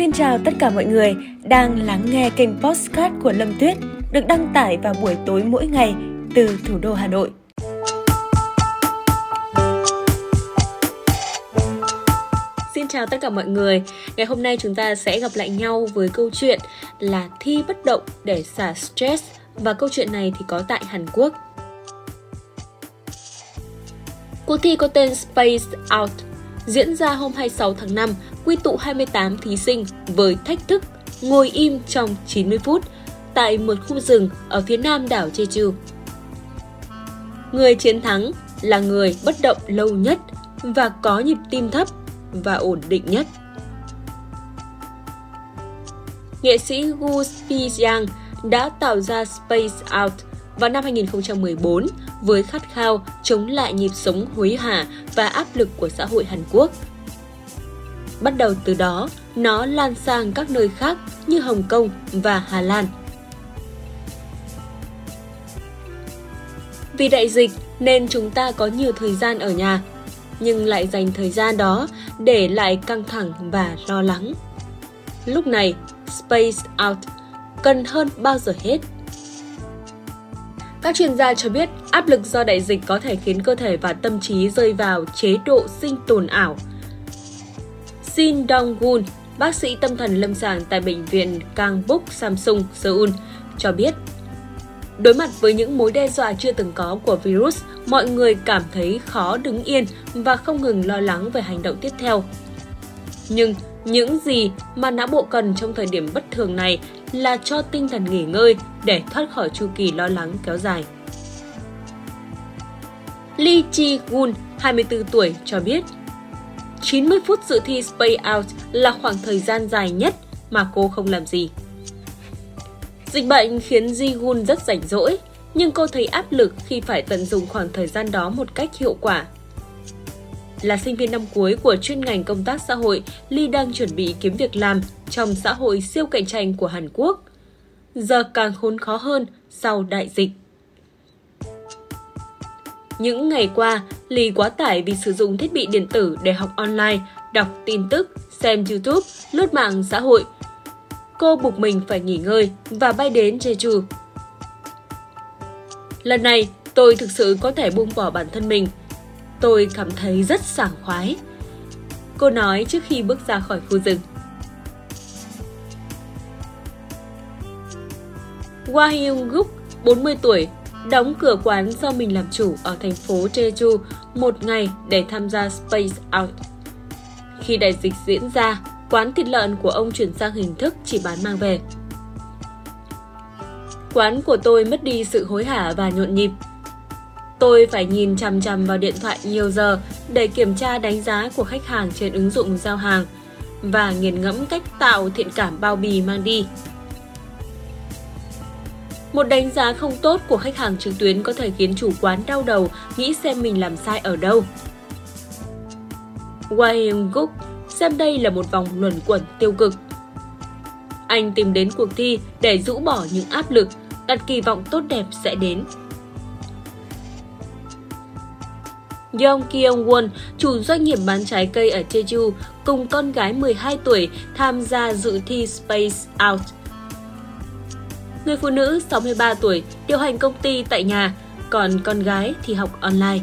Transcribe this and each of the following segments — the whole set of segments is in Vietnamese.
Xin chào tất cả mọi người đang lắng nghe kênh Postcard của Lâm Tuyết, được đăng tải vào buổi tối mỗi ngày từ thủ đô Hà Nội. Xin chào tất cả mọi người. Ngày hôm nay chúng ta sẽ gặp lại nhau với câu chuyện là thi bất động để xả stress và câu chuyện này thì có tại Hàn Quốc. Cuộc thi có tên Space Out diễn ra hôm 26 tháng 5, quy tụ 28 thí sinh với thách thức ngồi im trong 90 phút tại một khu rừng ở phía nam đảo Jeju. Người chiến thắng là người bất động lâu nhất và có nhịp tim thấp và ổn định nhất. Nghệ sĩ Gu Spijang đã tạo ra Space Out vào năm 2014 với khát khao chống lại nhịp sống hối hả và áp lực của xã hội Hàn Quốc. Bắt đầu từ đó, nó lan sang các nơi khác như Hồng Kông và Hà Lan. Vì đại dịch nên chúng ta có nhiều thời gian ở nhà, nhưng lại dành thời gian đó để lại căng thẳng và lo lắng. Lúc này, Space Out cần hơn bao giờ hết các chuyên gia cho biết áp lực do đại dịch có thể khiến cơ thể và tâm trí rơi vào chế độ sinh tồn ảo. Shin Dong-gun, bác sĩ tâm thần lâm sàng tại bệnh viện Kangbuk Samsung, Seoul, cho biết Đối mặt với những mối đe dọa chưa từng có của virus, mọi người cảm thấy khó đứng yên và không ngừng lo lắng về hành động tiếp theo. Nhưng những gì mà não bộ cần trong thời điểm bất thường này là cho tinh thần nghỉ ngơi để thoát khỏi chu kỳ lo lắng kéo dài. Lee Chi Gun, 24 tuổi, cho biết 90 phút dự thi Space Out là khoảng thời gian dài nhất mà cô không làm gì. Dịch bệnh khiến Ji-gun rất rảnh rỗi, nhưng cô thấy áp lực khi phải tận dụng khoảng thời gian đó một cách hiệu quả là sinh viên năm cuối của chuyên ngành công tác xã hội, Ly đang chuẩn bị kiếm việc làm trong xã hội siêu cạnh tranh của Hàn Quốc. Giờ càng khốn khó hơn sau đại dịch. Những ngày qua, Ly quá tải vì sử dụng thiết bị điện tử để học online, đọc tin tức, xem YouTube, lướt mạng xã hội. Cô buộc mình phải nghỉ ngơi và bay đến Jeju. Lần này, tôi thực sự có thể buông bỏ bản thân mình Tôi cảm thấy rất sảng khoái. Cô nói trước khi bước ra khỏi khu rừng. Wahyung Guk, 40 tuổi, đóng cửa quán do mình làm chủ ở thành phố Jeju một ngày để tham gia Space Out. Khi đại dịch diễn ra, quán thịt lợn của ông chuyển sang hình thức chỉ bán mang về. Quán của tôi mất đi sự hối hả và nhộn nhịp, Tôi phải nhìn chằm chằm vào điện thoại nhiều giờ để kiểm tra đánh giá của khách hàng trên ứng dụng giao hàng và nghiền ngẫm cách tạo thiện cảm bao bì mang đi. Một đánh giá không tốt của khách hàng trực tuyến có thể khiến chủ quán đau đầu nghĩ xem mình làm sai ở đâu. Wayne Gook xem đây là một vòng luẩn quẩn tiêu cực. Anh tìm đến cuộc thi để rũ bỏ những áp lực, đặt kỳ vọng tốt đẹp sẽ đến Yong Kyung Won, chủ doanh nghiệp bán trái cây ở Jeju, cùng con gái 12 tuổi tham gia dự thi Space Out. Người phụ nữ 63 tuổi điều hành công ty tại nhà, còn con gái thì học online.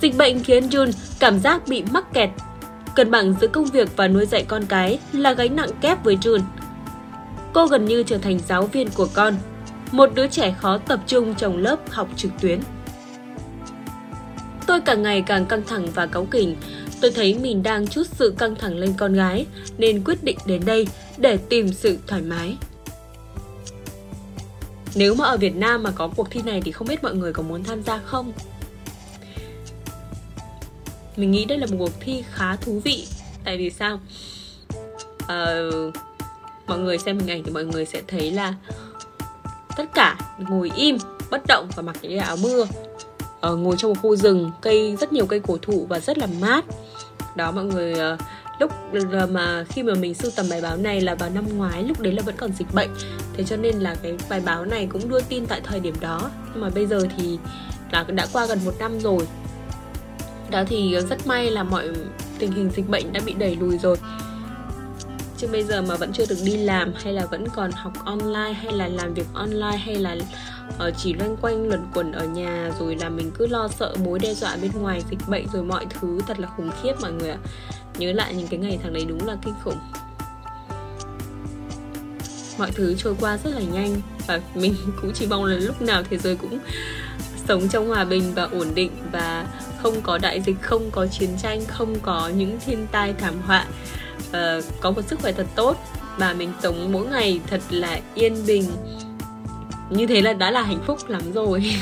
Dịch bệnh khiến Jun cảm giác bị mắc kẹt. Cân bằng giữa công việc và nuôi dạy con cái là gánh nặng kép với Jun. Cô gần như trở thành giáo viên của con, một đứa trẻ khó tập trung trong lớp học trực tuyến. Tôi càng ngày càng căng thẳng và cáu kỉnh. Tôi thấy mình đang chút sự căng thẳng lên con gái, nên quyết định đến đây để tìm sự thoải mái. Nếu mà ở Việt Nam mà có cuộc thi này thì không biết mọi người có muốn tham gia không? Mình nghĩ đây là một cuộc thi khá thú vị. Tại vì sao? Ờ, mọi người xem hình ảnh thì mọi người sẽ thấy là tất cả ngồi im bất động và mặc những áo mưa uh, ngồi trong một khu rừng cây rất nhiều cây cổ thụ và rất là mát. Đó mọi người uh, lúc ờ, mà khi mà mình sưu tầm bài báo này là vào năm ngoái lúc đấy là vẫn còn dịch bệnh. Thế cho nên là cái bài báo này cũng đưa tin tại thời điểm đó. Nhưng mà bây giờ thì đã đã qua gần một năm rồi. Đó thì rất may là mọi tình hình dịch bệnh đã bị đẩy lùi rồi chứ bây giờ mà vẫn chưa được đi làm, hay là vẫn còn học online, hay là làm việc online, hay là ờ, chỉ loanh quanh luẩn quẩn ở nhà, rồi là mình cứ lo sợ mối đe dọa bên ngoài, dịch bệnh rồi mọi thứ, thật là khủng khiếp mọi người ạ. Nhớ lại những cái ngày tháng đấy đúng là kinh khủng. Mọi thứ trôi qua rất là nhanh và mình cũng chỉ mong là lúc nào thế giới cũng sống trong hòa bình và ổn định và không có đại dịch, không có chiến tranh, không có những thiên tai thảm họa uh, có một sức khỏe thật tốt và mình sống mỗi ngày thật là yên bình. Như thế là đã là hạnh phúc lắm rồi.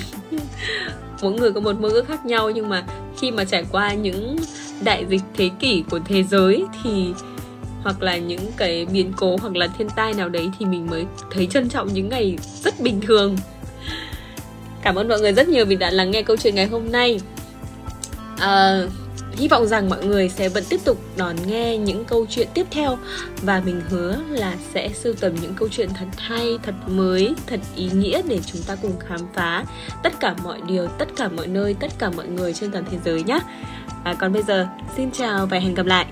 Mỗi người có một mơ ước khác nhau nhưng mà khi mà trải qua những đại dịch thế kỷ của thế giới thì hoặc là những cái biến cố hoặc là thiên tai nào đấy thì mình mới thấy trân trọng những ngày rất bình thường. Cảm ơn mọi người rất nhiều vì đã lắng nghe câu chuyện ngày hôm nay. À, hy vọng rằng mọi người sẽ vẫn tiếp tục đón nghe những câu chuyện tiếp theo. Và mình hứa là sẽ sưu tầm những câu chuyện thật hay thật mới thật ý nghĩa để chúng ta cùng khám phá tất cả mọi điều tất cả mọi nơi tất cả mọi người trên toàn thế giới nhé. À, còn bây giờ xin chào và hẹn gặp lại.